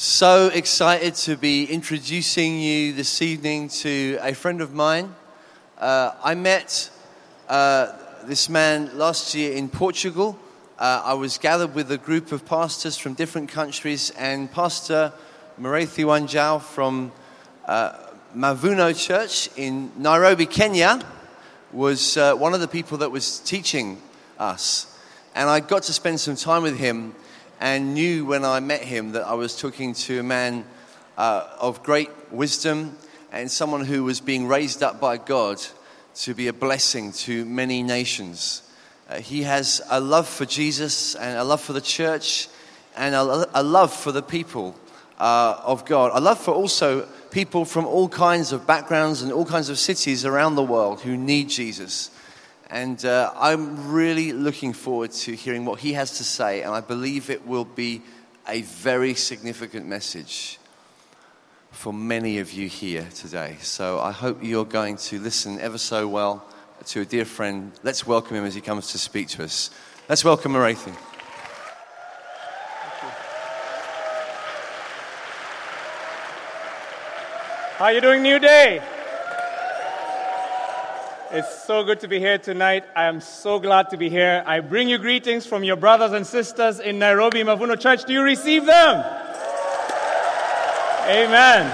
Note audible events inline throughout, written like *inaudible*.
So excited to be introducing you this evening to a friend of mine. Uh, I met uh, this man last year in Portugal. Uh, I was gathered with a group of pastors from different countries, and Pastor Muriithi Wanjau from uh, Mavuno Church in Nairobi, Kenya, was uh, one of the people that was teaching us. And I got to spend some time with him and knew when I met him that I was talking to a man uh, of great wisdom and someone who was being raised up by God to be a blessing to many nations. Uh, he has a love for Jesus and a love for the church and a, a love for the people uh, of God. A love for also people from all kinds of backgrounds and all kinds of cities around the world who need Jesus. And uh, I'm really looking forward to hearing what he has to say, and I believe it will be a very significant message for many of you here today. So I hope you're going to listen ever so well to a dear friend. Let's welcome him as he comes to speak to us. Let's welcome Muriithi. How are you doing, New Day? It's so good to be here tonight. I am so glad to be here. I bring you greetings from your brothers and sisters in Nairobi Mavuno Church. Do you receive them? Amen.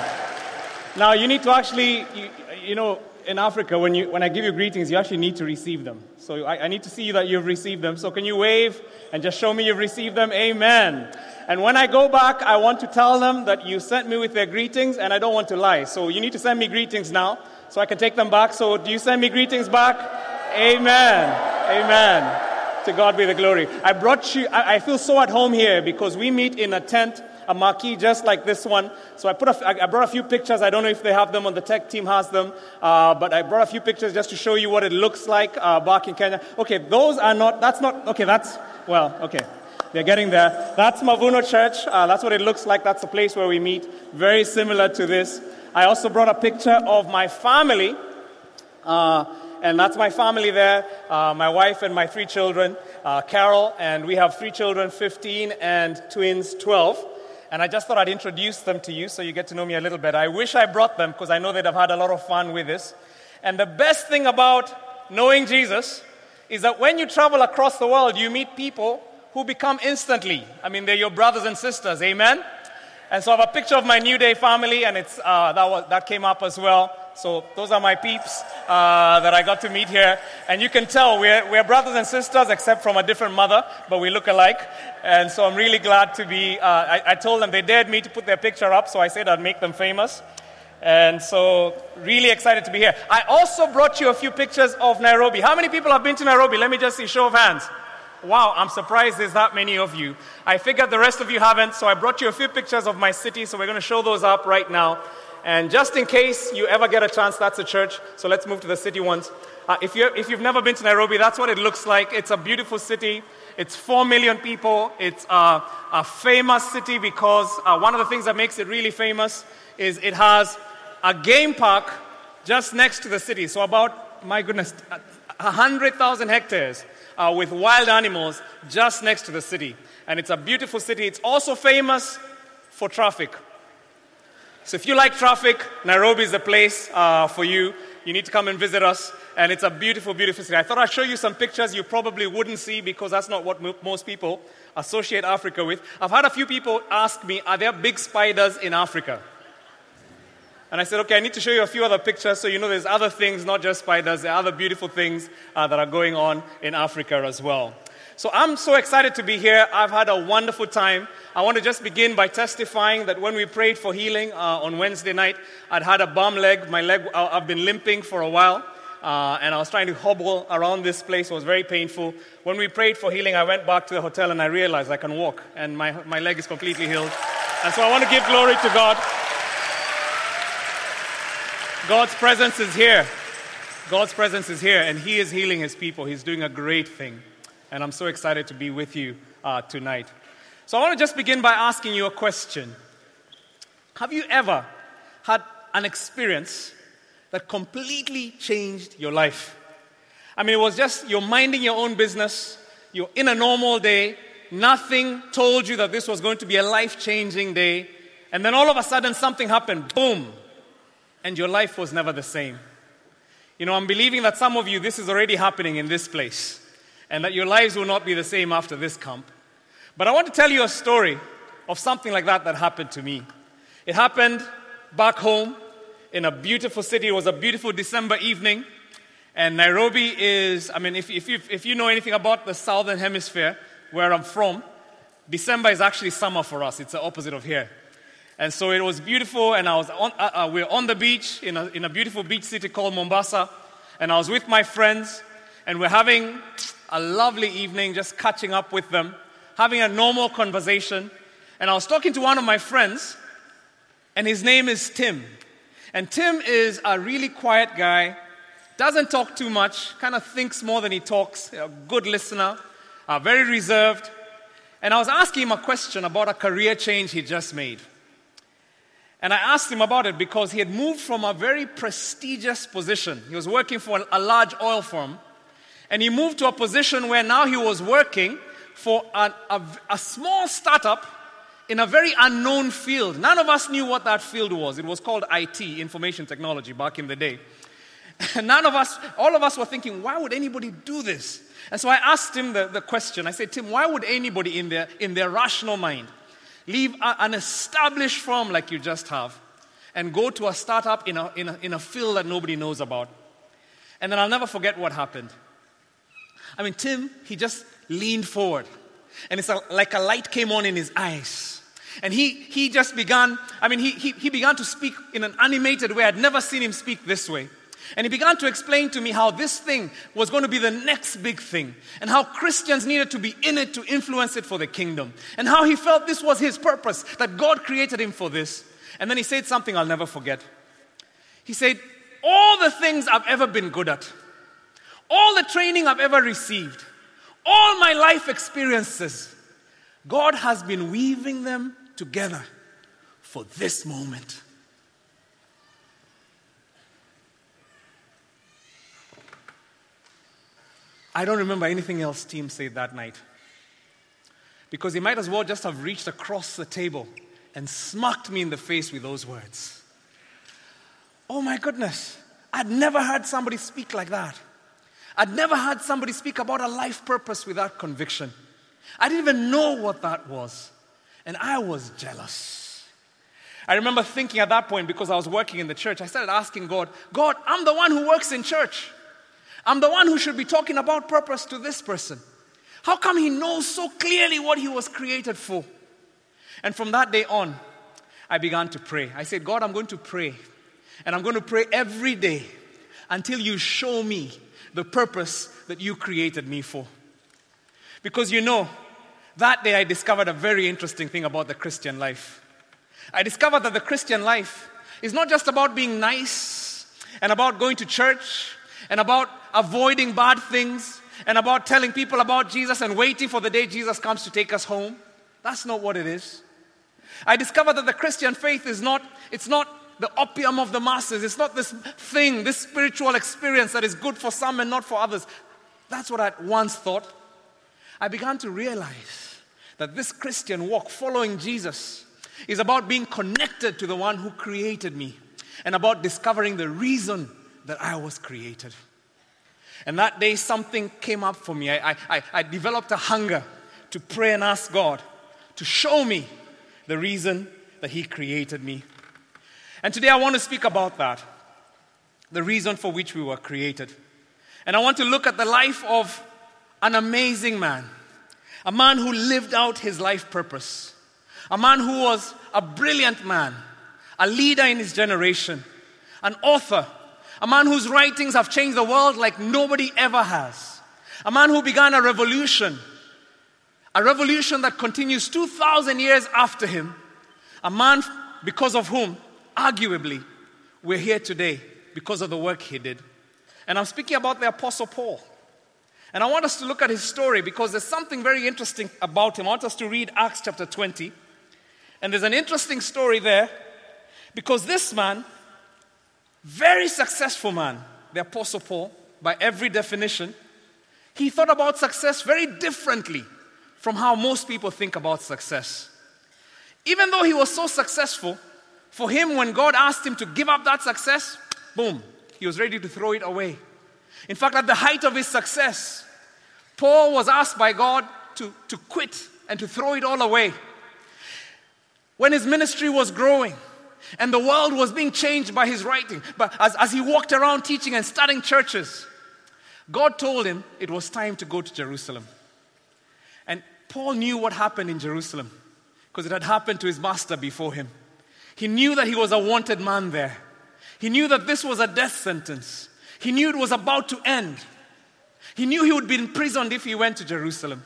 Now, you need to actually, you, you know, in Africa, when, you, when I give you greetings, you actually need to receive them. So I, I need to see that you've received them. So can you wave and just show me you've received them? Amen. And when I go back, I want to tell them that you sent me with their greetings, and I don't want to lie. So you need to send me greetings now so I can take them back. So do you send me greetings back? Amen. Amen. To God be the glory. I brought you, I, I feel so at home here because we meet in a tent a marquee just like this one. So I, put a, I brought a few pictures. I don't know if they have them, or the tech team has them, uh, but I brought a few pictures just to show you what it looks like uh, back in Kenya. Okay, those are not, that's not, okay, that's, well, okay. They're getting there. That's Mavuno Church. Uh, that's what it looks like. That's the place where we meet. Very similar to this. I also brought a picture of my family, uh, and that's my family there uh, my wife and my three children, uh, Carol, and we have three children 15 and twins 12. And I just thought I'd introduce them to you so you get to know me a little bit. I wish I brought them because I know they'd have had a lot of fun with this. And the best thing about knowing Jesus is that when you travel across the world, you meet people who become instantly. I mean, they're your brothers and sisters. Amen? And so I have a picture of my New Day family, and it's, uh, that, was, that came up as well. So those are my peeps uh, that I got to meet here. And you can tell we're, we're brothers and sisters, except from a different mother, but we look alike. And so I'm really glad to be. Uh, I, I told them they dared me to put their picture up, so I said I'd make them famous. And so, really excited to be here. I also brought you a few pictures of Nairobi. How many people have been to Nairobi? Let me just see, show of hands. Wow, I'm surprised there's that many of you. I figured the rest of you haven't, so I brought you a few pictures of my city, so we're going to show those up right now. And just in case you ever get a chance, that's a church, so let's move to the city ones. Uh, if, you, if you've never been to Nairobi, that's what it looks like. It's a beautiful city. It's 4 million people. It's a famous city because uh, one of the things that makes it really famous is it has a game park just next to the city. So, about, my goodness, 100,000 hectares uh, with wild animals just next to the city. And it's a beautiful city. It's also famous for traffic. So if you like traffic, Nairobi is the place uh, for you. You need to come and visit us. And it's a beautiful, beautiful city. I thought I'd show you some pictures you probably wouldn't see because that's not what most people associate Africa with. I've had a few people ask me, are there big spiders in Africa? And I said, okay, I need to show you a few other pictures so you know there's other things, not just spiders, there are other beautiful things uh, that are going on in Africa as well. So I'm so excited to be here. I've had a wonderful time. I want to just begin by testifying that when we prayed for healing uh, on Wednesday night, I'd had a bum leg. My leg, uh, I've been limping for a while. Uh, and I was trying to hobble around this place. It was very painful. When we prayed for healing, I went back to the hotel and I realized I can walk, and my, my leg is completely healed. And so I want to give glory to God. God's presence is here. God's presence is here, and He is healing His people. He's doing a great thing. And I'm so excited to be with you uh, tonight. So I want to just begin by asking you a question Have you ever had an experience that completely changed your life? I mean, it was just you're minding your own business, you're in a normal day, nothing told you that this was going to be a life changing day, And then all of a sudden, something happened boom, and your life was never the same. You know, I'm believing that some of you, this is already happening in this place, and that your lives will not be the same after this camp. But I want to tell you a story of something like that that happened to me. It happened back home in a beautiful city. It was a beautiful December evening. And Nairobi is, I mean, if, if, you, if you know anything about the southern hemisphere, where I'm from, December is actually summer for us. It's the opposite of here. And so it was beautiful, and I was on, uh, uh, we are on the beach in a, in a beautiful beach city called Mombasa. And I was with my friends, and we're having a lovely evening, just catching up with them, having a normal conversation. And I was talking to one of my friends, and his name is Tim. And Tim is a really quiet guy, doesn't talk too much, kind of thinks more than he talks, a good listener, uh, very reserved. And I was asking him a question about a career change he just made. And I asked him about it because he had moved from a very prestigious position. He was working for a large oil firm. And he moved to a position where now he was working for a, a, a small startup in a very unknown field. None of us knew what that field was. It was called IT, information technology, back in the day. And *laughs* none of us, all of us were thinking, why would anybody do this? And so I asked him the, the question. I said, Tim, why would anybody in their, in their rational mind leave an established firm like you just have and go to a startup in a, in, a, in a field that nobody knows about? And then I'll never forget what happened. I mean, Tim, he just leaned forward. And it's a, like a light came on in his eyes. And he, he just began, I mean, he, he, he began to speak in an animated way. I'd never seen him speak this way. And he began to explain to me how this thing was going to be the next big thing, and how Christians needed to be in it to influence it for the kingdom, and how he felt this was his purpose, that God created him for this. And then he said something I'll never forget. He said, All the things I've ever been good at, all the training I've ever received, all my life experiences, God has been weaving them together for this moment. I don't remember anything else Tim said that night. Because he might as well just have reached across the table and smacked me in the face with those words. Oh my goodness, I'd never heard somebody speak like that. I'd never heard somebody speak about a life purpose without conviction. I didn't even know what that was. And I was jealous. I remember thinking at that point, because I was working in the church, I started asking God, God, I'm the one who works in church. I'm the one who should be talking about purpose to this person. How come he knows so clearly what he was created for? And from that day on, I began to pray. I said, God, I'm going to pray. And I'm going to pray every day until you show me the purpose that you created me for. Because you know, that day I discovered a very interesting thing about the Christian life. I discovered that the Christian life is not just about being nice and about going to church and about avoiding bad things and about telling people about Jesus and waiting for the day Jesus comes to take us home. That's not what it is. I discovered that the Christian faith is not, it's not the opium of the masses. It's not this thing, this spiritual experience that is good for some and not for others. That's what I once thought. I began to realize that this Christian walk, following Jesus, is about being connected to the one who created me and about discovering the reason that I was created. And that day, something came up for me. I, I, I developed a hunger to pray and ask God to show me the reason that He created me. And today, I want to speak about that the reason for which we were created. And I want to look at the life of an amazing man, a man who lived out his life purpose, a man who was a brilliant man, a leader in his generation, an author a man whose writings have changed the world like nobody ever has, a man who began a revolution, a revolution that continues 2,000 years after him, a man because of whom, arguably, we're here today because of the work he did. And I'm speaking about the Apostle Paul. And I want us to look at his story because there's something very interesting about him. I want us to read Acts chapter 20. And there's an interesting story there because this man very successful man, the Apostle Paul, by every definition. He thought about success very differently from how most people think about success. Even though he was so successful, for him, when God asked him to give up that success, boom, he was ready to throw it away. In fact, at the height of his success, Paul was asked by God to, to quit and to throw it all away. When his ministry was growing and the world was being changed by his writing, but as, as he walked around teaching and starting churches, God told him it was time to go to Jerusalem. And Paul knew what happened in Jerusalem because it had happened to his master before him. He knew that he was a wanted man there. He knew that this was a death sentence. He knew it was about to end. He knew he would be imprisoned if he went to Jerusalem.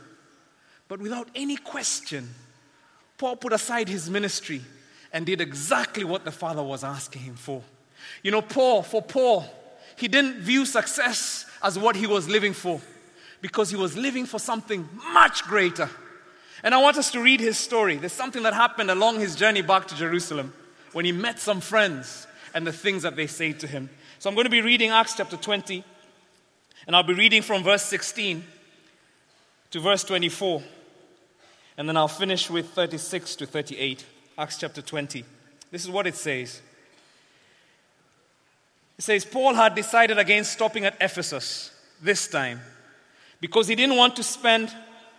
But without any question, Paul put aside his ministry and did exactly what the Father was asking him for. You know, Paul, for Paul, he didn't view success as what he was living for because he was living for something much greater. And I want us to read his story. There's something that happened along his journey back to Jerusalem when he met some friends and the things that they said to him. So I'm going to be reading Acts chapter 20, and I'll be reading from verse 16 to verse 24. And then I'll finish with 36 to 38. Acts chapter 20. This is what it says. It says, Paul had decided against stopping at Ephesus this time because he didn't want to spend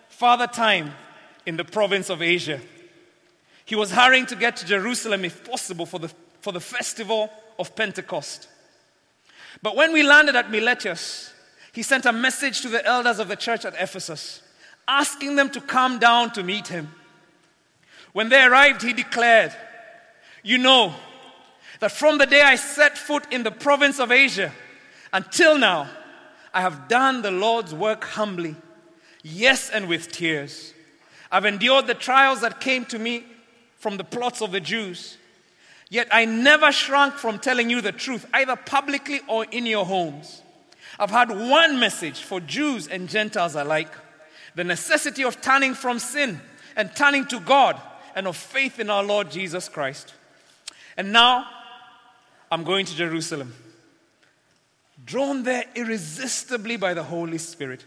further time in the province of Asia. He was hurrying to get to Jerusalem, if possible, for the, for the festival of Pentecost. But when we landed at Miletus, he sent a message to the elders of the church at Ephesus, asking them to come down to meet him. When they arrived, he declared, You know that from the day I set foot in the province of Asia until now, I have done the Lord's work humbly, yes, and with tears. I've endured the trials that came to me from the plots of the Jews. Yet I never shrunk from telling you the truth, either publicly or in your homes. I've had one message for Jews and Gentiles alike the necessity of turning from sin and turning to God and of faith in our Lord Jesus Christ. And now I'm going to Jerusalem, drawn there irresistibly by the Holy Spirit,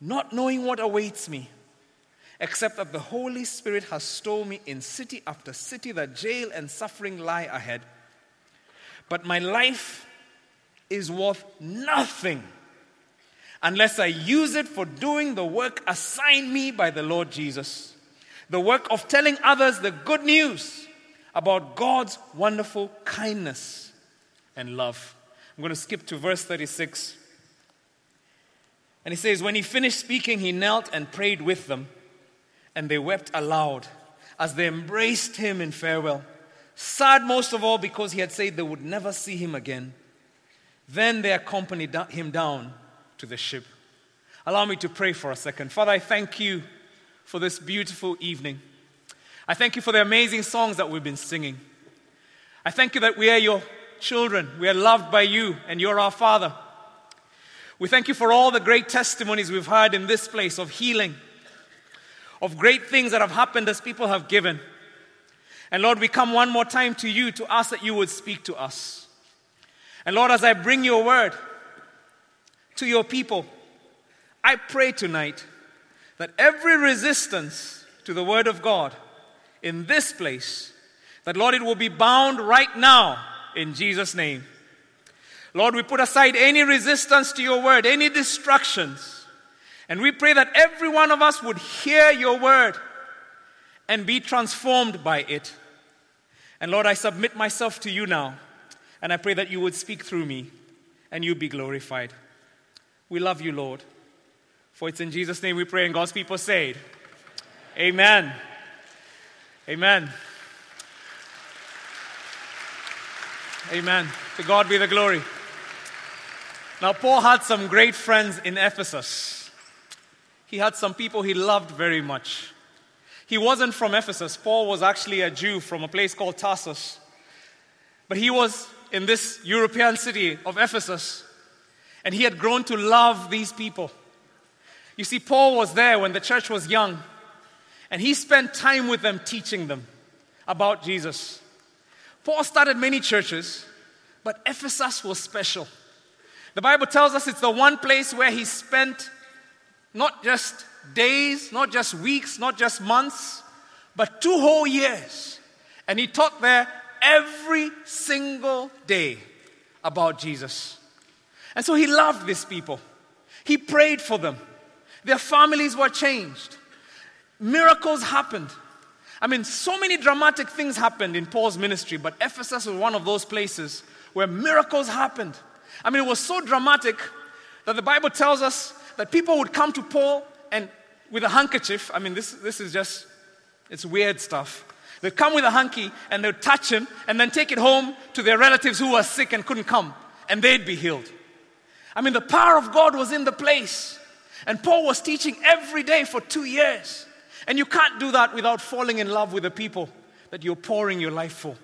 not knowing what awaits me except that the Holy Spirit has stowed me in city after city that jail and suffering lie ahead. But my life is worth nothing unless I use it for doing the work assigned me by the Lord Jesus the work of telling others the good news about God's wonderful kindness and love. I'm going to skip to verse 36. And he says, When he finished speaking, he knelt and prayed with them and they wept aloud as they embraced him in farewell, sad most of all because he had said they would never see him again. Then they accompanied him down to the ship. Allow me to pray for a second. Father, I thank you for this beautiful evening. I thank you for the amazing songs that we've been singing. I thank you that we are your children. We are loved by you, and you're our Father. We thank you for all the great testimonies we've heard in this place of healing of great things that have happened as people have given. And Lord, we come one more time to you to ask that you would speak to us. And Lord, as I bring your word to your people, I pray tonight that every resistance to the word of God in this place, that Lord, it will be bound right now in Jesus' name. Lord, we put aside any resistance to your word, any distractions. And we pray that every one of us would hear your word and be transformed by it. And Lord, I submit myself to you now. And I pray that you would speak through me and you be glorified. We love you, Lord. For it's in Jesus' name we pray, and God's people say, Amen. Amen. Amen. To God be the glory. Now, Paul had some great friends in Ephesus he had some people he loved very much. He wasn't from Ephesus. Paul was actually a Jew from a place called Tarsus. But he was in this European city of Ephesus, and he had grown to love these people. You see, Paul was there when the church was young, and he spent time with them teaching them about Jesus. Paul started many churches, but Ephesus was special. The Bible tells us it's the one place where he spent not just days, not just weeks, not just months, but two whole years. And he taught there every single day about Jesus. And so he loved these people. He prayed for them. Their families were changed. Miracles happened. I mean, so many dramatic things happened in Paul's ministry, but Ephesus was one of those places where miracles happened. I mean, it was so dramatic that the Bible tells us that people would come to Paul and with a handkerchief, I mean, this, this is just, it's weird stuff. They'd come with a hanky and they'd touch him and then take it home to their relatives who were sick and couldn't come, and they'd be healed. I mean, the power of God was in the place. And Paul was teaching every day for two years. And you can't do that without falling in love with the people that you're pouring your life for.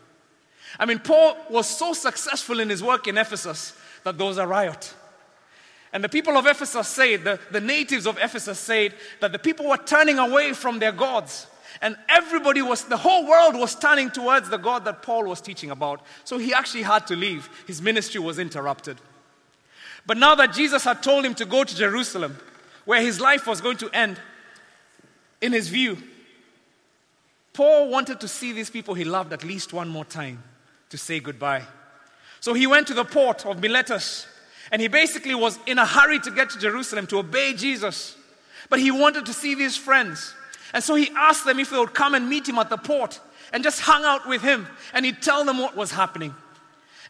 I mean, Paul was so successful in his work in Ephesus that there was a riot. And the people of Ephesus said, the, the natives of Ephesus said, that the people were turning away from their gods. And everybody was, the whole world was turning towards the God that Paul was teaching about. So he actually had to leave. His ministry was interrupted. But now that Jesus had told him to go to Jerusalem, where his life was going to end, in his view, Paul wanted to see these people he loved at least one more time to say goodbye. So he went to the port of Miletus and he basically was in a hurry to get to Jerusalem to obey Jesus. But he wanted to see these friends. And so he asked them if they would come and meet him at the port and just hang out with him and he'd tell them what was happening.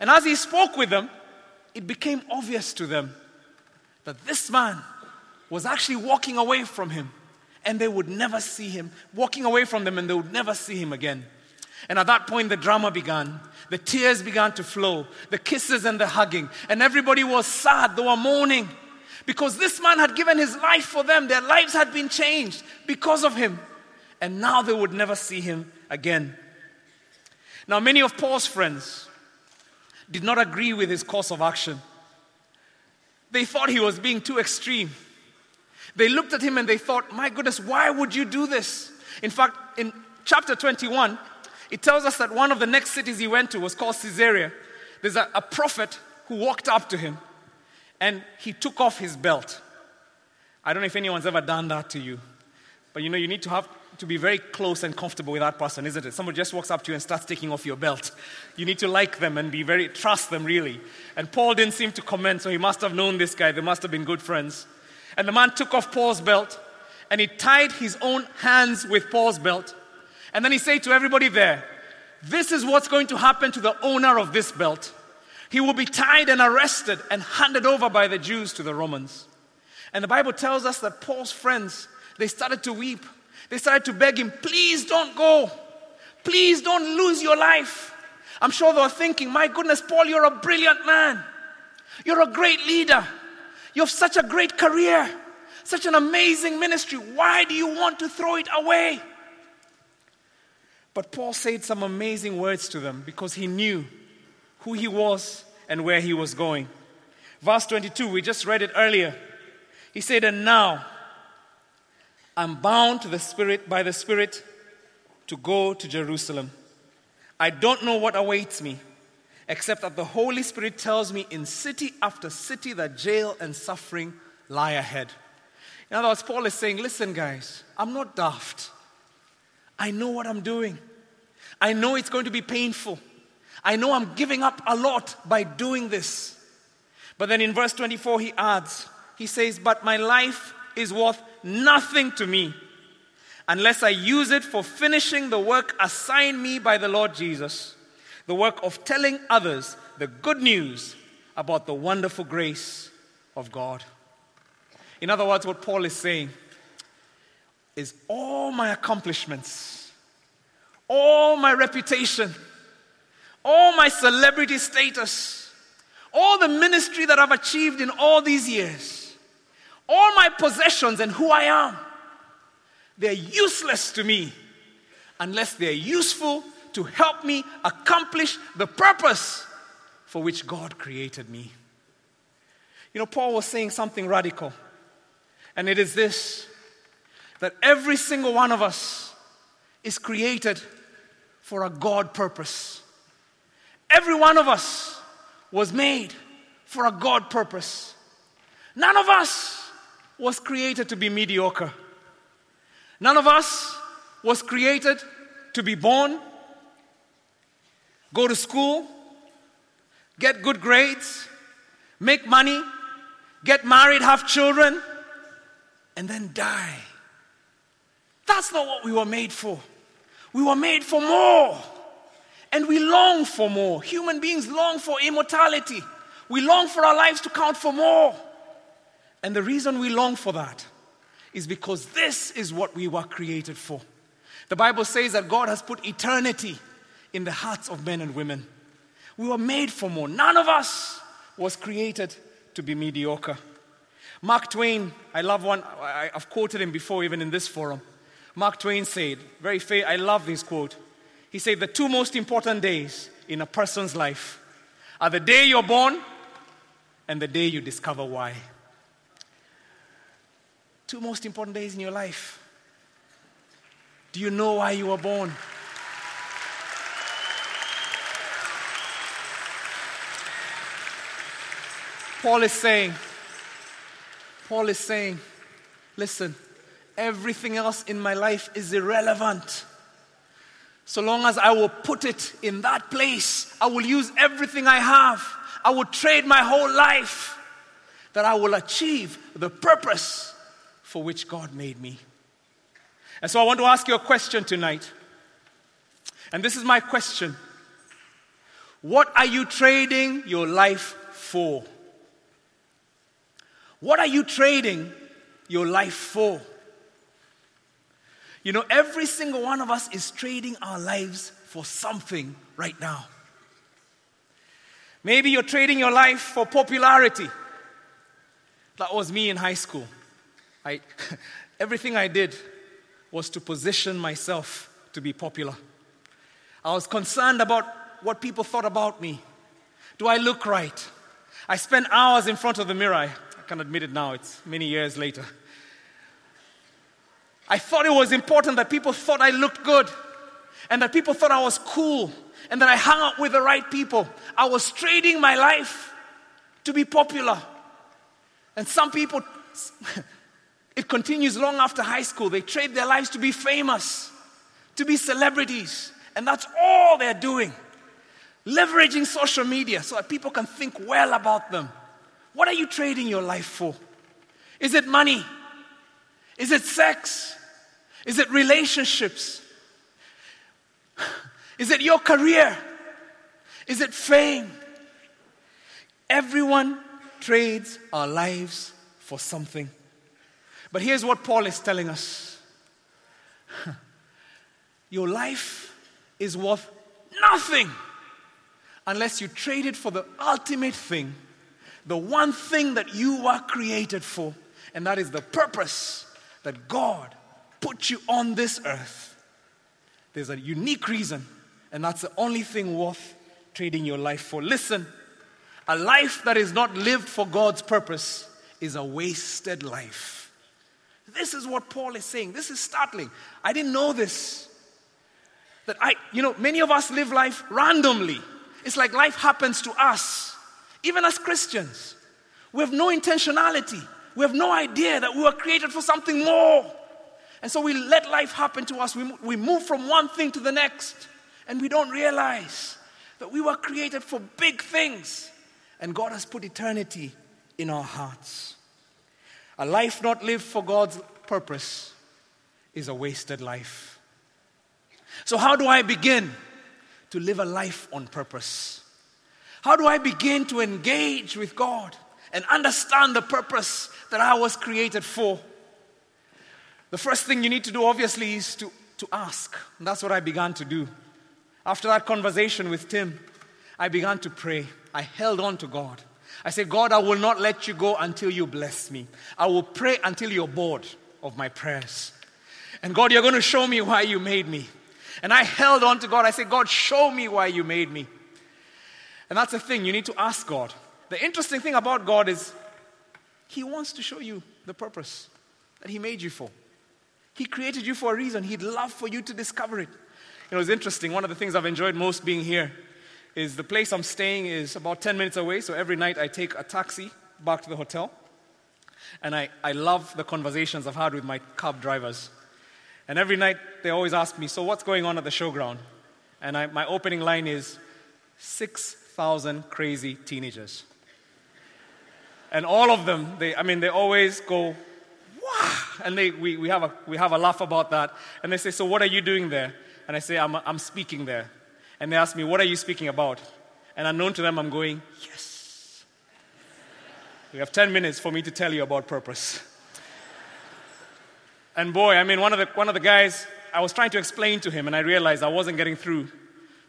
And as he spoke with them, it became obvious to them that this man was actually walking away from him and they would never see him, walking away from them and they would never see him again. And at that point, the drama began. The tears began to flow, the kisses and the hugging. And everybody was sad. They were mourning because this man had given his life for them. Their lives had been changed because of him. And now they would never see him again. Now, many of Paul's friends did not agree with his course of action. They thought he was being too extreme. They looked at him and they thought, My goodness, why would you do this? In fact, in chapter 21, it tells us that one of the next cities he went to was called Caesarea. There's a, a prophet who walked up to him and he took off his belt. I don't know if anyone's ever done that to you, but you know, you need to have to be very close and comfortable with that person, isn't it? Somebody just walks up to you and starts taking off your belt. You need to like them and be very, trust them really. And Paul didn't seem to comment, so he must have known this guy. They must have been good friends. And the man took off Paul's belt and he tied his own hands with Paul's belt and then he said to everybody there, This is what's going to happen to the owner of this belt. He will be tied and arrested and handed over by the Jews to the Romans. And the Bible tells us that Paul's friends, they started to weep. They started to beg him, Please don't go. Please don't lose your life. I'm sure they were thinking, My goodness, Paul, you're a brilliant man. You're a great leader. You have such a great career, such an amazing ministry. Why do you want to throw it away? But Paul said some amazing words to them because he knew who he was and where he was going. Verse 22, we just read it earlier. He said, And now I'm bound to the Spirit by the Spirit to go to Jerusalem. I don't know what awaits me, except that the Holy Spirit tells me in city after city that jail and suffering lie ahead. In other words, Paul is saying, Listen, guys, I'm not daft. I know what I'm doing. I know it's going to be painful. I know I'm giving up a lot by doing this. But then in verse 24, he adds, he says, But my life is worth nothing to me unless I use it for finishing the work assigned me by the Lord Jesus, the work of telling others the good news about the wonderful grace of God. In other words, what Paul is saying is all my accomplishments, all my reputation, all my celebrity status, all the ministry that I've achieved in all these years, all my possessions and who I am, they're useless to me unless they're useful to help me accomplish the purpose for which God created me. You know, Paul was saying something radical, and it is this that every single one of us is created for a God purpose. Every one of us was made for a God purpose. None of us was created to be mediocre. None of us was created to be born, go to school, get good grades, make money, get married, have children, and then die. That's not what we were made for. We were made for more. And we long for more. Human beings long for immortality. We long for our lives to count for more. And the reason we long for that is because this is what we were created for. The Bible says that God has put eternity in the hearts of men and women. We were made for more. None of us was created to be mediocre. Mark Twain, I love one, I, have quoted him before, even in this forum. Mark Twain said, very fair, I love this quote. He said, The two most important days in a person's life are the day you're born and the day you discover why. Two most important days in your life. Do you know why you were born? Paul is saying, Paul is saying, listen, everything else in my life is irrelevant. So long as I will put it in that place, I will use everything I have. I will trade my whole life that I will achieve the purpose for which God made me. And so I want to ask you a question tonight. And this is my question What are you trading your life for? What are you trading your life for? You know, every single one of us is trading our lives for something right now. Maybe you're trading your life for popularity. That was me in high school. I, *laughs* everything I did was to position myself to be popular. I was concerned about what people thought about me. Do I look right? I spent hours in front of the mirror can admit it now, it's many years later. I thought it was important that people thought I looked good and that people thought I was cool and that I hung out with the right people. I was trading my life to be popular. And some people, *laughs* it continues long after high school. They trade their lives to be famous, to be celebrities. And that's all they're doing. Leveraging social media so that people can think well about them. What are you trading your life for? Is it money? Is it sex? Is it relationships? *sighs* Is it your career? Is it fame? Everyone trades our lives for something. But here's what Paul is telling us *laughs* Your life is worth nothing unless you trade it for the ultimate thing the one thing that you were created for, and that is the purpose that God put you on this earth. There's a unique reason, and that's the only thing worth trading your life for. Listen, a life that is not lived for God's purpose is a wasted life. This is what Paul is saying. This is startling. I didn't know this. That I, you know, many of us live life randomly. It's like life happens to us. Even as Christians, we have no intentionality. We have no idea that we were created for something more. And so we let life happen to us. We, we move from one thing to the next, and we don't realize that we were created for big things. And God has put eternity in our hearts. A life not lived for God's purpose is a wasted life. So, how do I begin to live a life on purpose? How do I begin to engage with God and understand the purpose that I was created for? The first thing you need to do, obviously, is to, to ask. And that's what I began to do. After that conversation with Tim, I began to pray. I held on to God. I said, God, I will not let you go until you bless me. I will pray until you're bored of my prayers. And God, you're going to show me why you made me. And I held on to God. I said, God, show me why you made me. And that's the thing, you need to ask God. The interesting thing about God is He wants to show you the purpose that He made you for. He created you for a reason. He'd love for you to discover it. You know, it's interesting. One of the things I've enjoyed most being here is the place I'm staying is about 10 minutes away. So every night I take a taxi back to the hotel. And I, I love the conversations I've had with my cab drivers. And every night they always ask me, So what's going on at the showground? And I, my opening line is 6,000 crazy teenagers. And all of them, they, I mean, they always go, wow. And they, we, we, have a, we have a laugh about that. And they say, So what are you doing there? And I say, I'm, I'm speaking there. And they ask me, What are you speaking about? And unknown to them, I'm going, Yes. You have 10 minutes for me to tell you about purpose. And boy, I mean, one of, the, one of the guys, I was trying to explain to him, and I realized I wasn't getting through.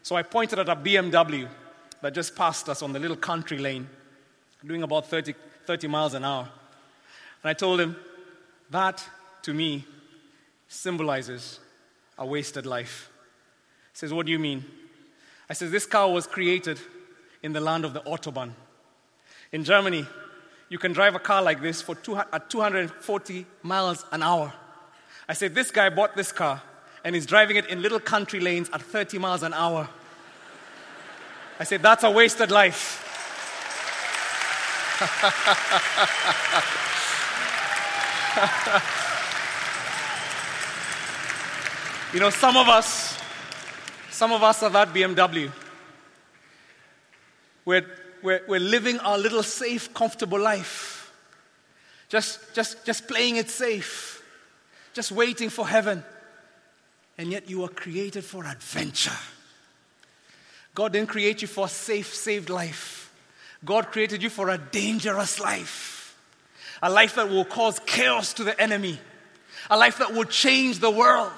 So I pointed at a BMW that just passed us on the little country lane, doing about 30, 30 miles an hour. And I told him, that to me symbolizes a wasted life. He says, What do you mean? I says, This car was created in the land of the Autobahn. In Germany, you can drive a car like this for two, at 240 miles an hour. I said, This guy bought this car and he's driving it in little country lanes at 30 miles an hour. I said, That's a wasted life. *laughs* you know, some of us, some of us are that BMW. We're, we're, we're living our little safe, comfortable life. Just, just, just playing it safe just waiting for heaven. And yet you were created for adventure. God didn't create you for a safe, saved life. God created you for a dangerous life. A life that will cause chaos to the enemy. A life that will change the world.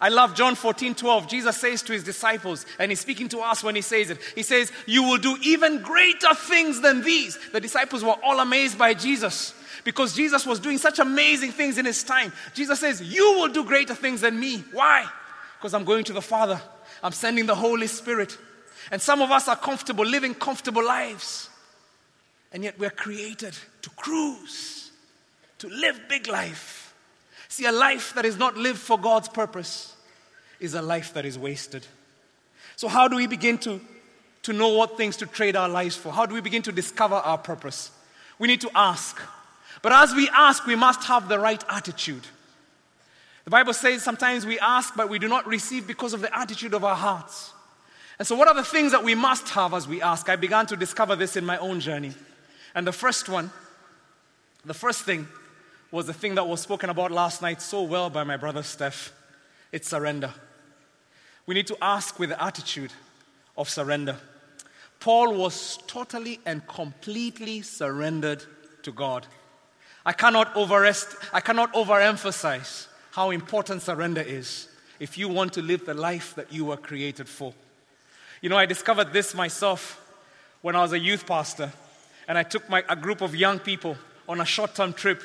I love John 14, 12. Jesus says to his disciples, and he's speaking to us when he says it. He says, You will do even greater things than these. The disciples were all amazed by Jesus because Jesus was doing such amazing things in his time. Jesus says, You will do greater things than me. Why? Because I'm going to the Father, I'm sending the Holy Spirit. And some of us are comfortable living comfortable lives. And yet we're created to cruise, to live big life. See, a life that is not lived for God's purpose is a life that is wasted. So, how do we begin to, to know what things to trade our lives for? How do we begin to discover our purpose? We need to ask but as we ask, we must have the right attitude. The Bible says sometimes we ask, but we do not receive because of the attitude of our hearts. And so, what are the things that we must have as we ask? I began to discover this in my own journey. And the first one, the first thing, was the thing that was spoken about last night so well by my brother Steph it's surrender. We need to ask with the attitude of surrender. Paul was totally and completely surrendered to God. I cannot, overest, I cannot overemphasize how important surrender is if you want to live the life that you were created for. You know, I discovered this myself when I was a youth pastor, and I took my, a group of young people on a short term trip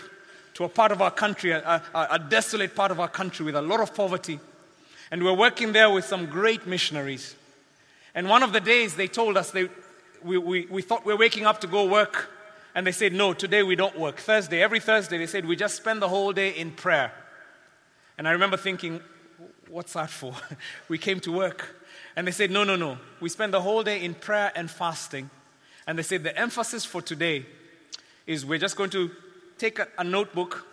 to a part of our country, a, a, a, desolate part of our country with a lot of poverty. And we were working there with some great missionaries. And one of the days they told us they, we, we, we thought we're waking up to go work and they said, No, today we don't work. Thursday, every Thursday, they said, We just spend the whole day in prayer. And I remember thinking, What's that for? *laughs* we came to work. And they said, No, no, no. We spend the whole day in prayer and fasting. And they said, The emphasis for today is we're just going to take a, a notebook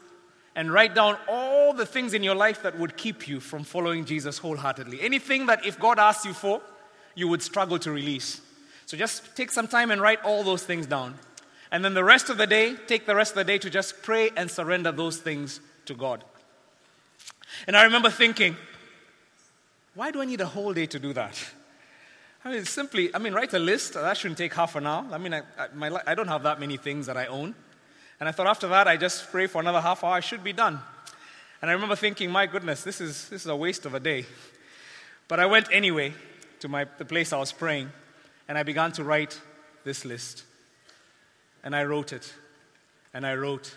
and write down all the things in your life that would keep you from following Jesus wholeheartedly. Anything that if God asks you for, you would struggle to release. So just take some time and write all those things down. And then the rest of the day, take the rest of the day to just pray and surrender those things to God. And I remember thinking, why do I need a whole day to do that? I mean, simply, I mean, write a list. That shouldn't take half an hour. I mean, I, I, my, I don't have that many things that I own. And I thought after that, I just pray for another half hour, I should be done. And I remember thinking, my goodness, this is, this is a waste of a day. But I went anyway to my, the place I was praying, and I began to write this list. And I wrote it. And I wrote.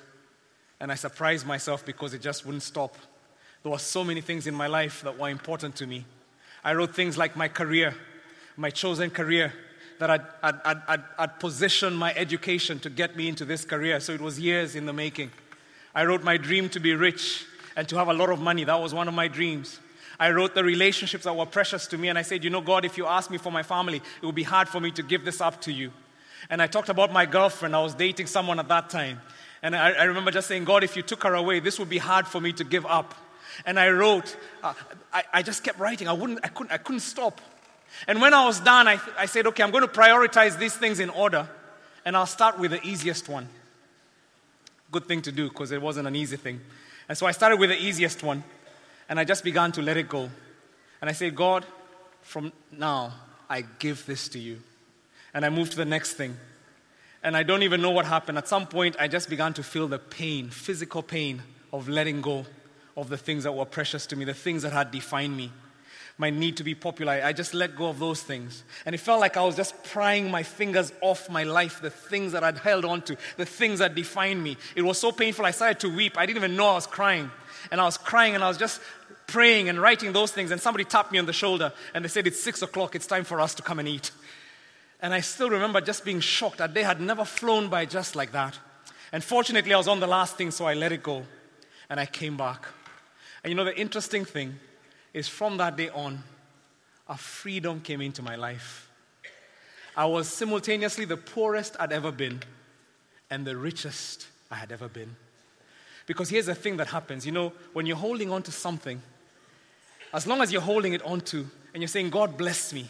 And I surprised myself because it just wouldn't stop. There were so many things in my life that were important to me. I wrote things like my career, my chosen career, that I'd, I'd, I'd, I'd, positioned my education to get me into this career. So it was years in the making. I wrote my dream to be rich and to have a lot of money. That was one of my dreams. I wrote the relationships that were precious to me, and I said, You know, God, if you ask me for my family, it would be hard for me to give this up to you. And I talked about my girlfriend. I was dating someone at that time. And I, I, remember just saying, God, if you took her away, this would be hard for me to give up. And I wrote. Uh, I, I just kept writing. I, wouldn't, I, couldn't, I couldn't stop. And when I was done, I, I said, okay, I'm going to prioritize these things in order. And I'll start with the easiest one. Good thing to do because it wasn't an easy thing. And so I started with the easiest one. And I just began to let it go. And I said, God, from now, I give this to you. And I moved to the next thing. And I don't even know what happened. At some point, I just began to feel the pain, physical pain of letting go of the things that were precious to me, the things that had defined me. My need to be popular. I just let go of those things. And it felt like I was just prying my fingers off my life, the things that I'd held on to, the things that defined me. It was so painful, I started to weep. I didn't even know I was crying. And I was crying and I was just praying and writing those things. And somebody tapped me on the shoulder and they said, It's six o'clock, it's time for us to come and eat. And I still remember just being shocked. That day had never flown by just like that. And fortunately, I was on the last thing, so I let it go. And I came back. And you know, the interesting thing is from that day on, a freedom came into my life. I was simultaneously the poorest I'd ever been and the richest I had ever been. Because here's the thing that happens you know, when you're holding on to something, as long as you're holding it onto and you're saying, God bless me,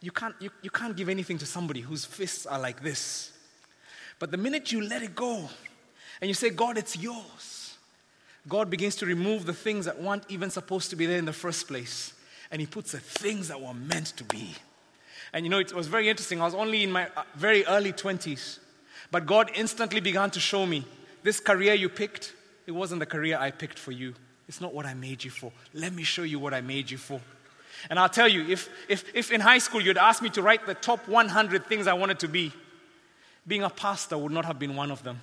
you can't, you, you can't give anything to somebody whose fists are like this. But the minute you let it go and you say, God, it's yours, God begins to remove the things that weren't even supposed to be there in the first place. And He puts the things that were meant to be. And you know, it was very interesting. I was only in my uh, very early 20s, but God instantly began to show me this career you picked, it wasn't the career I picked for you. It's not what I made you for. Let me show you what I made you for. And I'll tell you, if, if, if in high school you'd asked me to write the top 100 things I wanted to be, being a pastor would not have been one of them.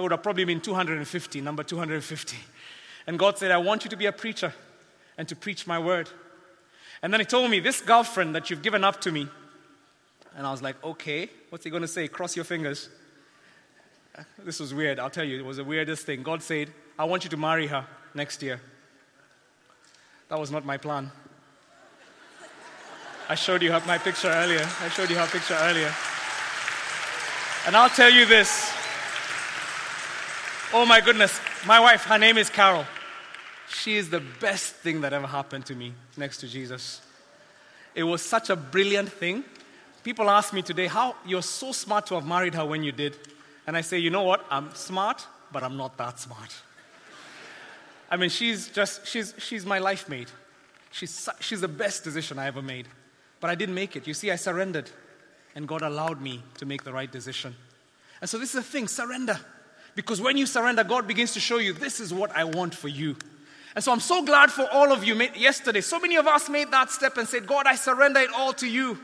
Would have probably been 250, number 250. And God said, I want you to be a preacher and to preach my word. And then He told me, This girlfriend that you've given up to me. And I was like, Okay, what's He going to say? Cross your fingers. This was weird. I'll tell you, it was the weirdest thing. God said, I want you to marry her next year. That was not my plan. I showed you my picture earlier. I showed you her picture earlier. And I'll tell you this. Oh my goodness, my wife, her name is Carol. She is the best thing that ever happened to me next to Jesus. It was such a brilliant thing. People ask me today, how you're so smart to have married her when you did. And I say, you know what? I'm smart, but I'm not that smart. I mean, she's just, she's, she's my life mate. She's, she's the best decision I ever made. But I didn't make it. You see, I surrendered, and God allowed me to make the right decision. And so, this is the thing surrender. Because when you surrender, God begins to show you, this is what I want for you. And so, I'm so glad for all of you. Yesterday, so many of us made that step and said, God, I surrender it all to you.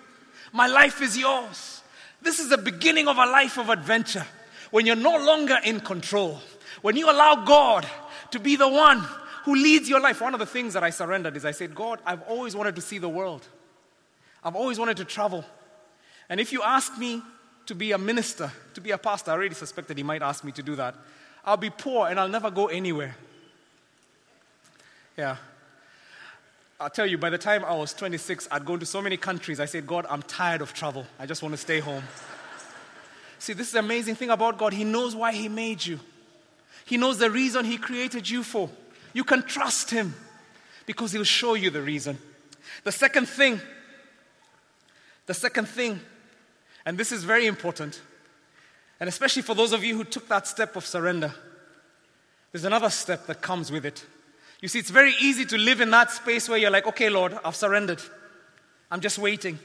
My life is yours. This is the beginning of a life of adventure. When you're no longer in control, when you allow God to be the one who leads your life. One of the things that I surrendered is I said, God, I've always wanted to see the world. I've always wanted to travel. And if you ask me to be a minister, to be a pastor, I already suspected he might ask me to do that. I'll be poor and I'll never go anywhere. Yeah. I'll tell you, by the time I was 26, I'd gone to so many countries. I said, God, I'm tired of travel. I just want to stay home. *laughs* See, this is the amazing thing about God. He knows why He made you, He knows the reason He created you for. You can trust Him because He'll show you the reason. The second thing the second thing, and this is very important, and especially for those of you who took that step of surrender, there's another step that comes with it. You see, it's very easy to live in that space where you're like, okay, Lord, I've surrendered. I'm just waiting.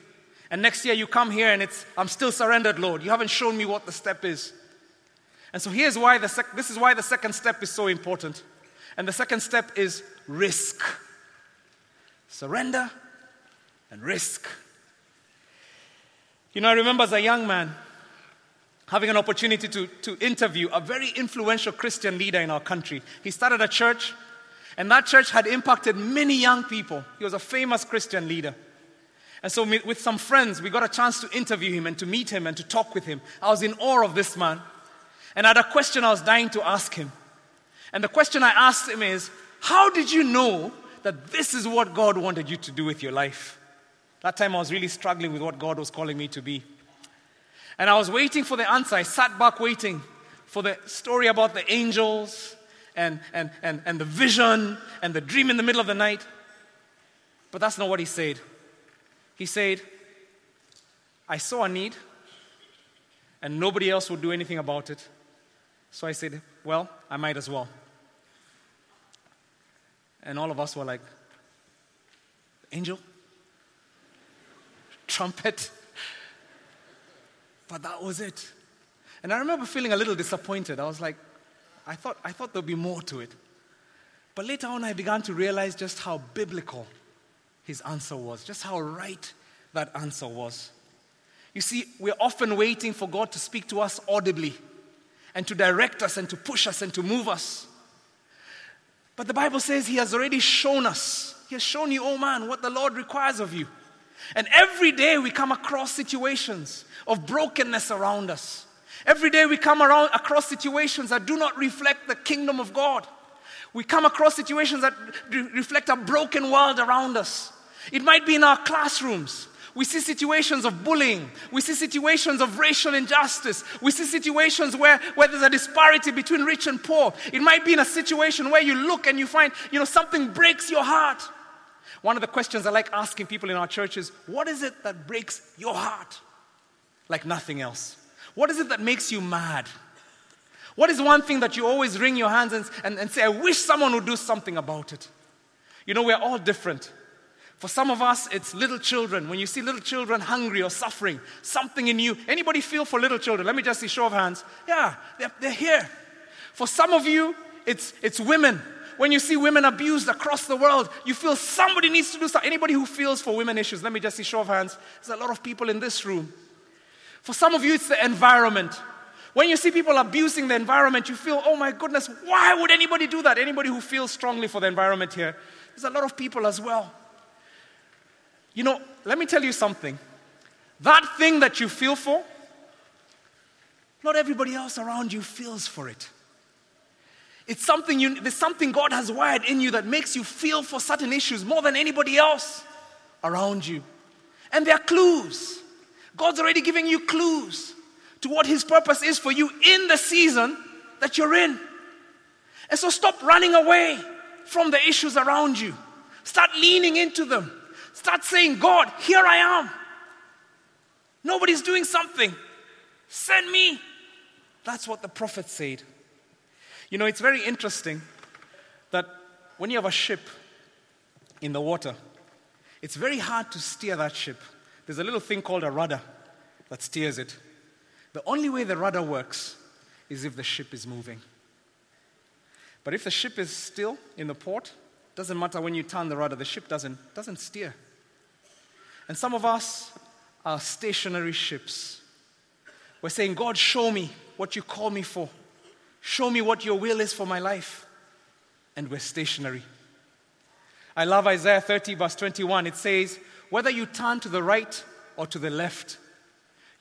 And next year you come here and it's, I'm still surrendered, Lord. You haven't shown me what the step is. And so here's why the sec- this is why the second step is so important. And the second step is risk. Surrender and risk. You know, I remember as a young man having an opportunity to, to interview a very influential Christian leader in our country. He started a church, and that church had impacted many young people. He was a famous Christian leader. And so, with some friends, we got a chance to interview him and to meet him and to talk with him. I was in awe of this man. And I had a question I was dying to ask him. And the question I asked him is How did you know that this is what God wanted you to do with your life? That time I was really struggling with what God was calling me to be. And I was waiting for the answer. I sat back waiting for the story about the angels and, and, and, and the vision and the dream in the middle of the night. But that's not what he said. He said, I saw a need and nobody else would do anything about it. So I said, Well, I might as well. And all of us were like, Angel? Trumpet? But that was it. And I remember feeling a little disappointed. I was like, I thought, I thought there'd be more to it. But later on, I began to realize just how biblical his answer was, just how right that answer was. You see, we're often waiting for God to speak to us audibly and to direct us and to push us and to move us. But the Bible says He has already shown us. He has shown you, oh man, what the Lord requires of you. And every day we come across situations of brokenness around us. Every day we come around across situations that do not reflect the kingdom of God. We come across situations that reflect a broken world around us. It might be in our classrooms. We see situations of bullying. We see situations of racial injustice. We see situations where, where there's a disparity between rich and poor. It might be in a situation where you look and you find, you know, something breaks your heart. One of the questions I like asking people in our church is, what is it that breaks your heart? Like nothing else. What is it that makes you mad? What is one thing that you always wring your hands and, and, and say, I wish someone would do something about it? You know, we're all different. For some of us, it's little children. When you see little children hungry or suffering, something in you. Anybody feel for little children? Let me just see show of hands. Yeah, they're, they're here. For some of you, it's, it's women. When you see women abused across the world, you feel somebody needs to do something. Anybody who feels for women issues, let me just see show of hands. There's a lot of people in this room. For some of you, it's the environment. When you see people abusing the environment, you feel, oh my goodness, why would anybody do that? Anybody who feels strongly for the environment here. There's a lot of people as well. You know, let me tell you something. That thing that you feel for, not everybody else around you feels for it. It's something you, there's something God has wired in you that makes you feel for certain issues more than anybody else around you. And there are clues. God's already giving you clues to what His purpose is for you in the season that you're in. And so stop running away from the issues around you, start leaning into them. Start saying, God, here I am. Nobody's doing something. Send me. That's what the prophet said. You know, it's very interesting that when you have a ship in the water, it's very hard to steer that ship. There's a little thing called a rudder that steers it. The only way the rudder works is if the ship is moving. But if the ship is still in the port, doesn't matter when you turn the rudder, the ship doesn't, doesn't steer. And some of us are stationary ships. We're saying, God, show me what you call me for. Show me what your will is for my life. And we're stationary. I love Isaiah 30, verse 21. It says, Whether you turn to the right or to the left,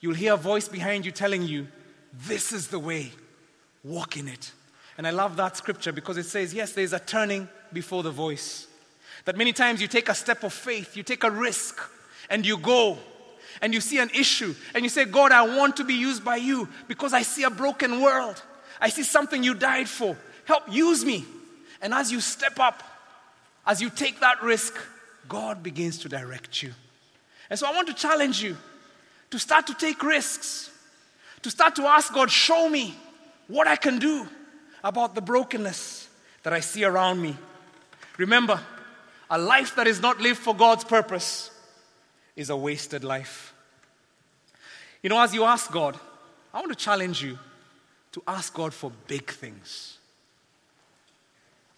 you'll hear a voice behind you telling you, This is the way, walk in it. And I love that scripture because it says, Yes, there's a turning before the voice. That many times you take a step of faith, you take a risk, and you go and you see an issue and you say, God, I want to be used by you because I see a broken world. I see something you died for. Help use me. And as you step up, as you take that risk, God begins to direct you. And so I want to challenge you to start to take risks, to start to ask God, show me what I can do about the brokenness that I see around me. Remember, a life that is not lived for God's purpose is a wasted life. You know, as you ask God, I want to challenge you to ask God for big things.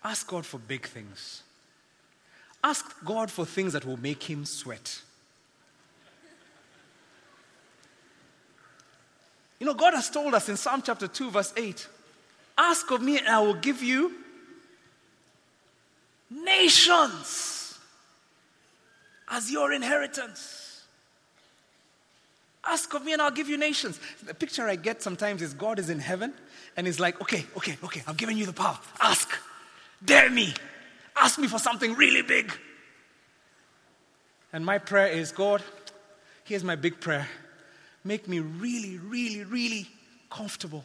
Ask God for big things. Ask God for things that will make him sweat. You know, God has told us in Psalm chapter 2, verse 8 Ask of me, and I will give you nations as your inheritance. Ask of me and I'll give you nations. The picture I get sometimes is God is in heaven and he's like, okay, okay, okay, I've given you the power. Ask. Dare me. Ask me for something really big. And my prayer is, God, here's my big prayer. Make me really, really, really comfortable.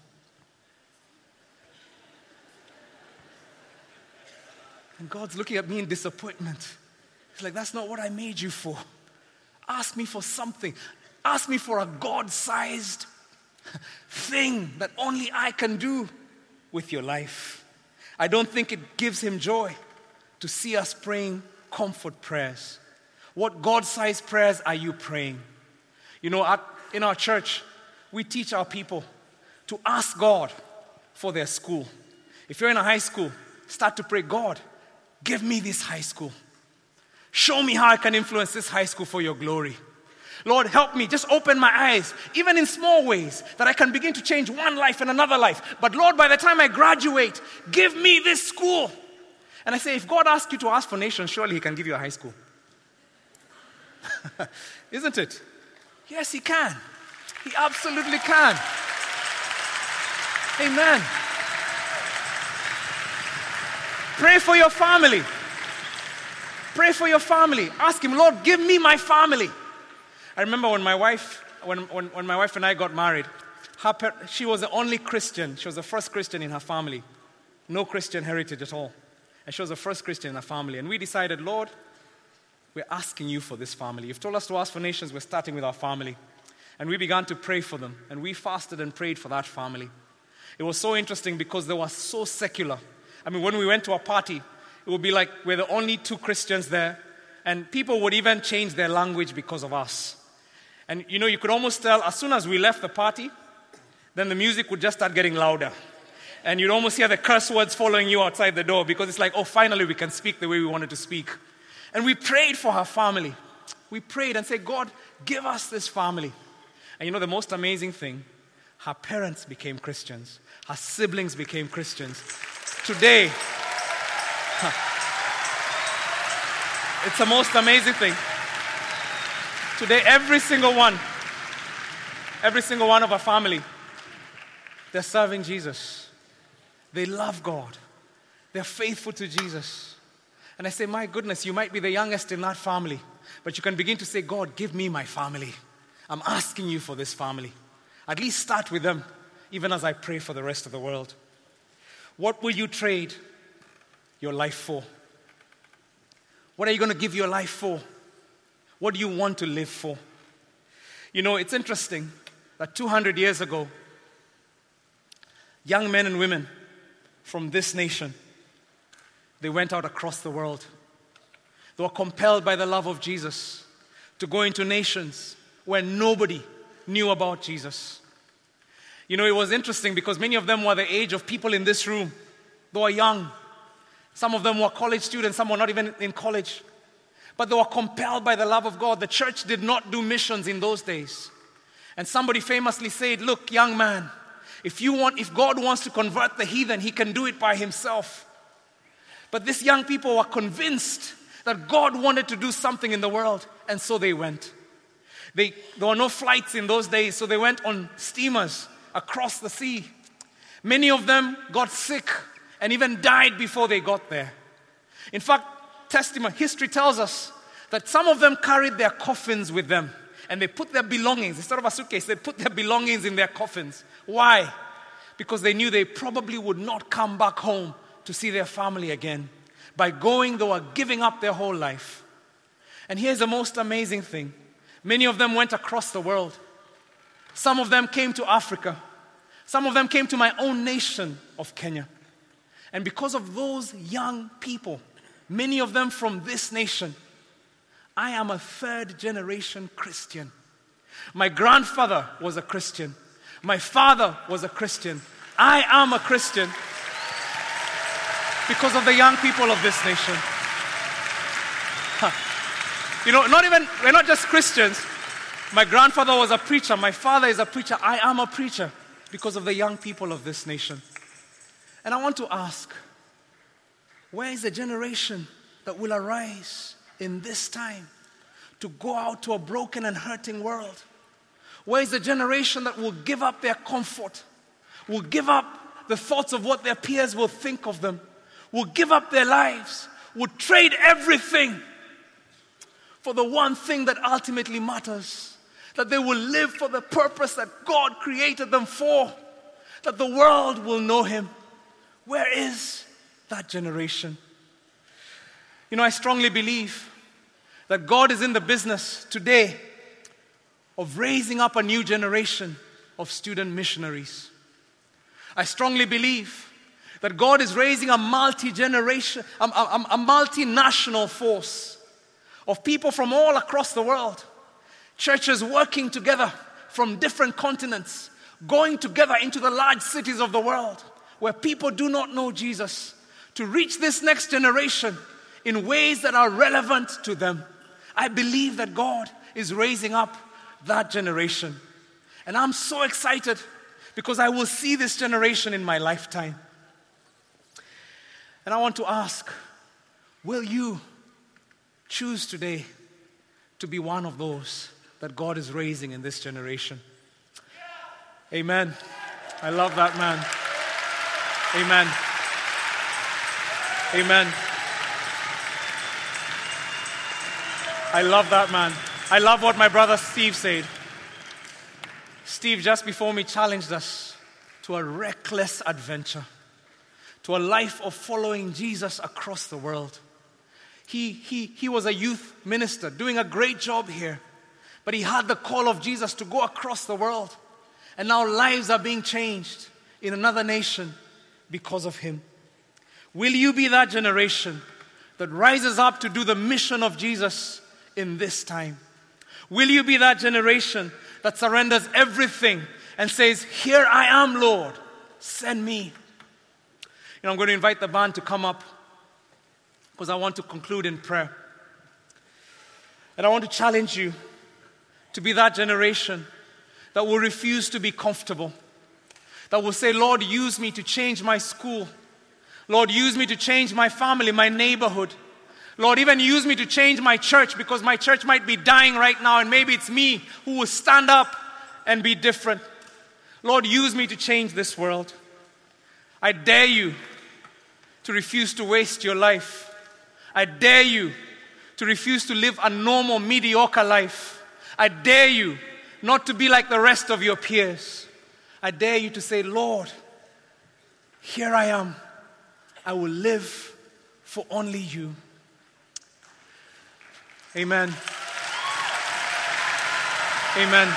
And God's looking at me in disappointment. He's like, That's not what I made you for. Ask me for something. Ask me for a God sized thing that only I can do with your life. I don't think it gives him joy to see us praying comfort prayers. What God sized prayers are you praying? You know, at, in our church, we teach our people to ask God for their school. If you're in a high school, start to pray, God, give me this high school. Show me how I can influence this high school for your glory. Lord, help me. Just open my eyes, even in small ways, that I can begin to change one life and another life. But Lord, by the time I graduate, give me this school. And I say, if God asks you to ask for nations, surely He can give you a high school. *laughs* Isn't it? Yes, He can. He absolutely can. Amen. Pray for your family. Pray for your family. Ask Him, Lord, give me my family. I remember when my wife, when, when, when my wife and I got married, her, she was the only Christian. She was the first Christian in her family. No Christian heritage at all. And she was the first Christian in her family. And we decided, Lord, we're asking you for this family. You've told us to ask for nations. We're starting with our family. And we began to pray for them. And we fasted and prayed for that family. It was so interesting because they were so secular. I mean, when we went to a party, it would be like we're the only two Christians there. And people would even change their language because of us. And you know, you could almost tell as soon as we left the party, then the music would just start getting louder. And you'd almost hear the curse words following you outside the door because it's like, oh, finally we can speak the way we wanted to speak. And we prayed for her family. We prayed and said, God, give us this family. And you know, the most amazing thing, her parents became Christians, her siblings became Christians. Today, *laughs* it's the most amazing thing. Today, every single one, every single one of our family, they're serving Jesus. They love God. They're faithful to Jesus. And I say, My goodness, you might be the youngest in that family, but you can begin to say, God, give me my family. I'm asking you for this family. At least start with them, even as I pray for the rest of the world. What will you trade your life for? What are you going to give your life for? What do you want to live for? You know, it's interesting that 200 years ago, young men and women from this nation, they went out across the world. They were compelled by the love of Jesus to go into nations where nobody knew about Jesus. You know, it was interesting because many of them were the age of people in this room. They were young. Some of them were college students, some were not even in college. But they were compelled by the love of God. The church did not do missions in those days. And somebody famously said, Look, young man, if you want, if God wants to convert the heathen, he can do it by himself. But these young people were convinced that God wanted to do something in the world, and so they went. They, there were no flights in those days, so they went on steamers across the sea. Many of them got sick and even died before they got there. In fact, testimony, history tells us that some of them carried their coffins with them and they put their belongings, instead of a suitcase, they put their belongings in their coffins. Why? Because they knew they probably would not come back home to see their family again. By going, they were giving up their whole life. And here's the most amazing thing many of them went across the world. Some of them came to Africa. Some of them came to my own nation of Kenya. And because of those young people, many of them from this nation, I am a third generation Christian. My grandfather was a Christian. My father was a Christian. I am a Christian because of the young people of this nation. Huh. You know, not even, we're not just Christians. My grandfather was a preacher. My father is a preacher. I am a preacher because of the young people of this nation. And I want to ask where is the generation that will arise in this time to go out to a broken and hurting world? Where is the generation that will give up their comfort, will give up the thoughts of what their peers will think of them, will give up their lives, will trade everything for the one thing that ultimately matters? That they will live for the purpose that God created them for, that the world will know Him. Where is that generation? You know, I strongly believe that God is in the business today of raising up a new generation of student missionaries. I strongly believe that God is raising a multi generation, a, a, a multinational force of people from all across the world, churches working together from different continents, going together into the large cities of the world where people do not know Jesus to reach this next generation in ways that are relevant to them. I believe that God is raising up that generation. And I'm so excited because I will see this generation in my lifetime. And I want to ask will you choose today to be one of those that God is raising in this generation? Amen. I love that man. Amen. Amen. I love that man. I love what my brother Steve said. Steve, just before me, challenged us to a reckless adventure, to a life of following Jesus across the world. He, he, he was a youth minister doing a great job here, but he had the call of Jesus to go across the world. And now lives are being changed in another nation because of him. Will you be that generation that rises up to do the mission of Jesus in this time? Will you be that generation that surrenders everything and says, Here I am, Lord, send me? You know, I'm going to invite the band to come up because I want to conclude in prayer. And I want to challenge you to be that generation that will refuse to be comfortable, that will say, Lord, use me to change my school. Lord, use me to change my family, my neighborhood. Lord, even use me to change my church because my church might be dying right now, and maybe it's me who will stand up and be different. Lord, use me to change this world. I dare you to refuse to waste your life. I dare you to refuse to live a normal, mediocre life. I dare you not to be like the rest of your peers. I dare you to say, Lord, here I am. I will live for only you. Amen. Amen.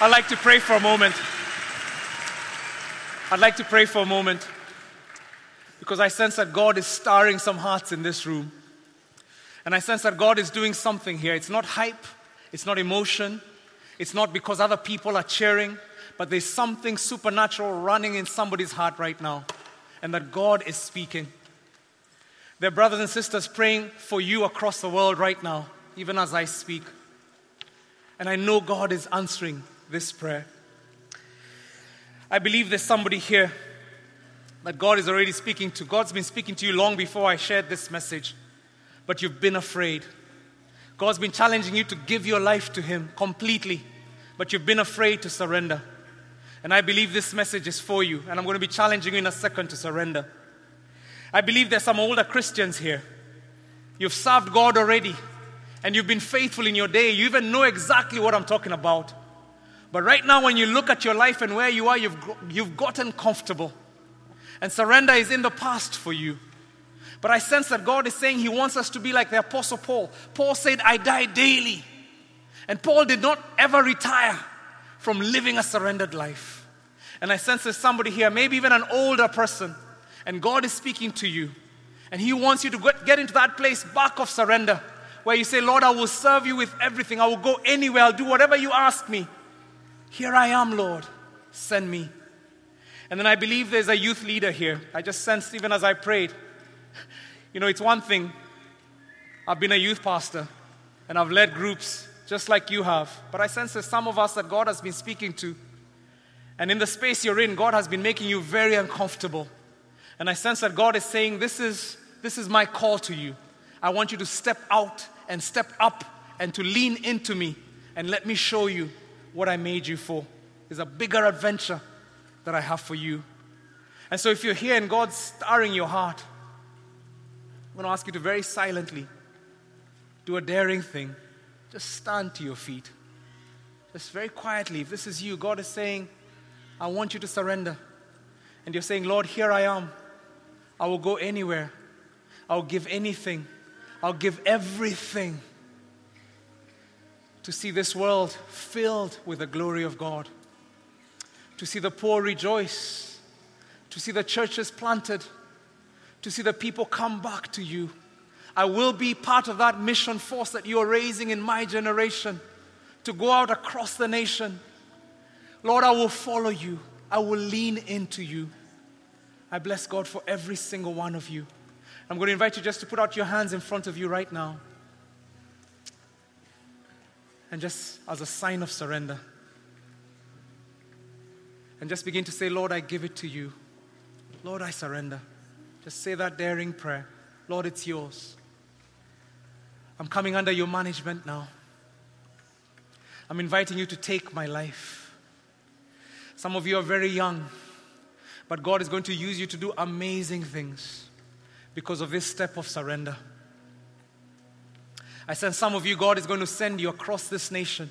I'd like to pray for a moment. I'd like to pray for a moment because I sense that God is stirring some hearts in this room. And I sense that God is doing something here. It's not hype, it's not emotion, it's not because other people are cheering, but there's something supernatural running in somebody's heart right now, and that God is speaking. There are brothers and sisters praying for you across the world right now, even as I speak. And I know God is answering this prayer. I believe there's somebody here that God is already speaking to. God's been speaking to you long before I shared this message, but you've been afraid. God's been challenging you to give your life to Him completely, but you've been afraid to surrender. And I believe this message is for you, and I'm going to be challenging you in a second to surrender. I believe there's some older Christians here. You've served God already and you've been faithful in your day. You even know exactly what I'm talking about. But right now, when you look at your life and where you are, you've, you've gotten comfortable. And surrender is in the past for you. But I sense that God is saying He wants us to be like the Apostle Paul. Paul said, I die daily. And Paul did not ever retire from living a surrendered life. And I sense there's somebody here, maybe even an older person and God is speaking to you. And He wants you to get into that place back of surrender where you say, Lord, I will serve you with everything. I will go anywhere. I'll do whatever you ask me. Here I am, Lord. Send me. And then I believe there's a youth leader here. I just sensed even as I prayed. *laughs* You know, it's one thing. I've been a youth pastor and I've led groups just like you have. But I sense there's some of us that God has been speaking to. And in the space you're in, God has been making you very uncomfortable. And I sense that God is saying, This is, this is my call to you. I want you to step out and step up and to lean into me and let me show you what I made you for. There's a bigger adventure that I have for you. And so, if you're here and God's stirring your heart, I'm going to ask you to very silently do a daring thing. Just stand to your feet. Just very quietly. If this is you, God is saying, I want you to surrender. And you're saying, Lord, here I am. I will go anywhere. I'll give anything. I'll give everything to see this world filled with the glory of God, to see the poor rejoice, to see the churches planted, to see the people come back to you. I will be part of that mission force that you are raising in my generation to go out across the nation. Lord, I will follow you. I will lean into you. I bless God for every single one of you. I'm going to invite you just to put out your hands in front of you right now. And just as a sign of surrender. And just begin to say, Lord, I give it to you. Lord, I surrender. Just say that daring prayer. Lord, it's yours. I'm coming under your management now. I'm inviting you to take my life. Some of you are very young, but God is going to use you to do amazing things because of this step of surrender. I sense some of you, God is going to send you across this nation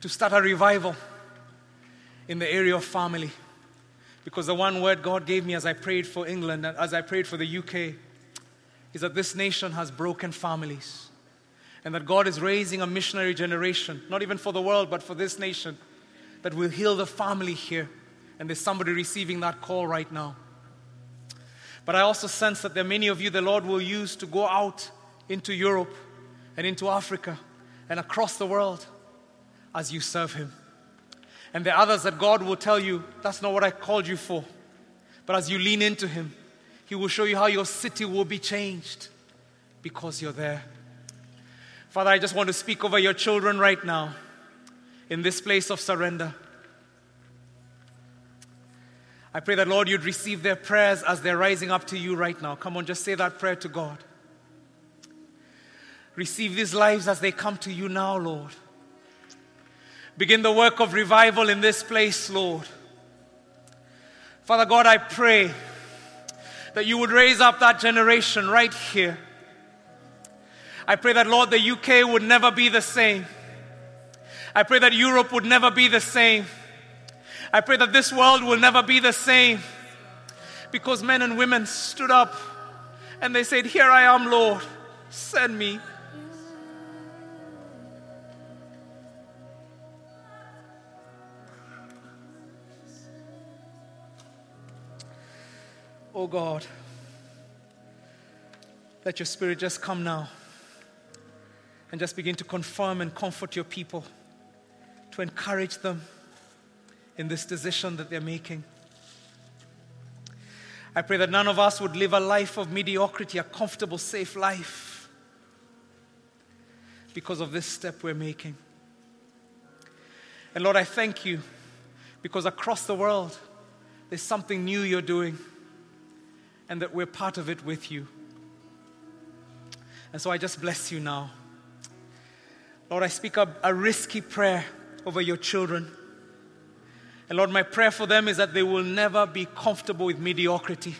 to start a revival in the area of family. Because the one word God gave me as I prayed for England and as I prayed for the UK is that this nation has broken families. And that God is raising a missionary generation, not even for the world, but for this nation, that will heal the family here. And there's somebody receiving that call right now. But I also sense that there are many of you the Lord will use to go out into Europe and into Africa and across the world as you serve Him. And there are others that God will tell you, that's not what I called you for. But as you lean into Him, He will show you how your city will be changed because you're there. Father, I just want to speak over your children right now in this place of surrender. I pray that, Lord, you'd receive their prayers as they're rising up to you right now. Come on, just say that prayer to God. Receive these lives as they come to you now, Lord. Begin the work of revival in this place, Lord. Father God, I pray that you would raise up that generation right here. I pray that, Lord, the UK would never be the same. I pray that Europe would never be the same. I pray that this world will never be the same because men and women stood up and they said, Here I am, Lord, send me. Oh God, let your spirit just come now and just begin to confirm and comfort your people, to encourage them in this decision that they're making. I pray that none of us would live a life of mediocrity, a comfortable, safe life, because of this step we're making. And Lord, I thank you because across the world, there's something new you're doing, and that we're part of it with you. And so I just bless you now. Lord, I speak a, a risky prayer over your children. And Lord, my prayer for them is that they will never be comfortable with mediocrity.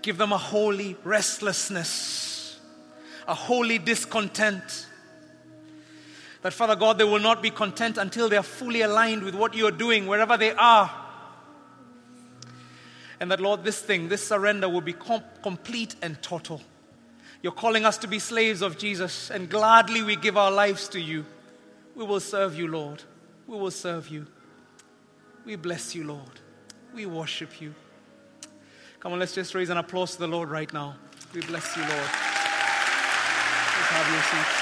Give them a holy restlessness, a holy discontent. That, Father God, they will not be content until they are fully aligned with what you are doing wherever they are. And that, Lord, this thing, this surrender will be com- complete and total. You're calling us to be slaves of Jesus, and gladly we give our lives to you. We will serve you, Lord. We will serve you. We bless you, Lord. We worship you. Come on, let's just raise an applause to the Lord right now. We bless you, Lord. Have your seats.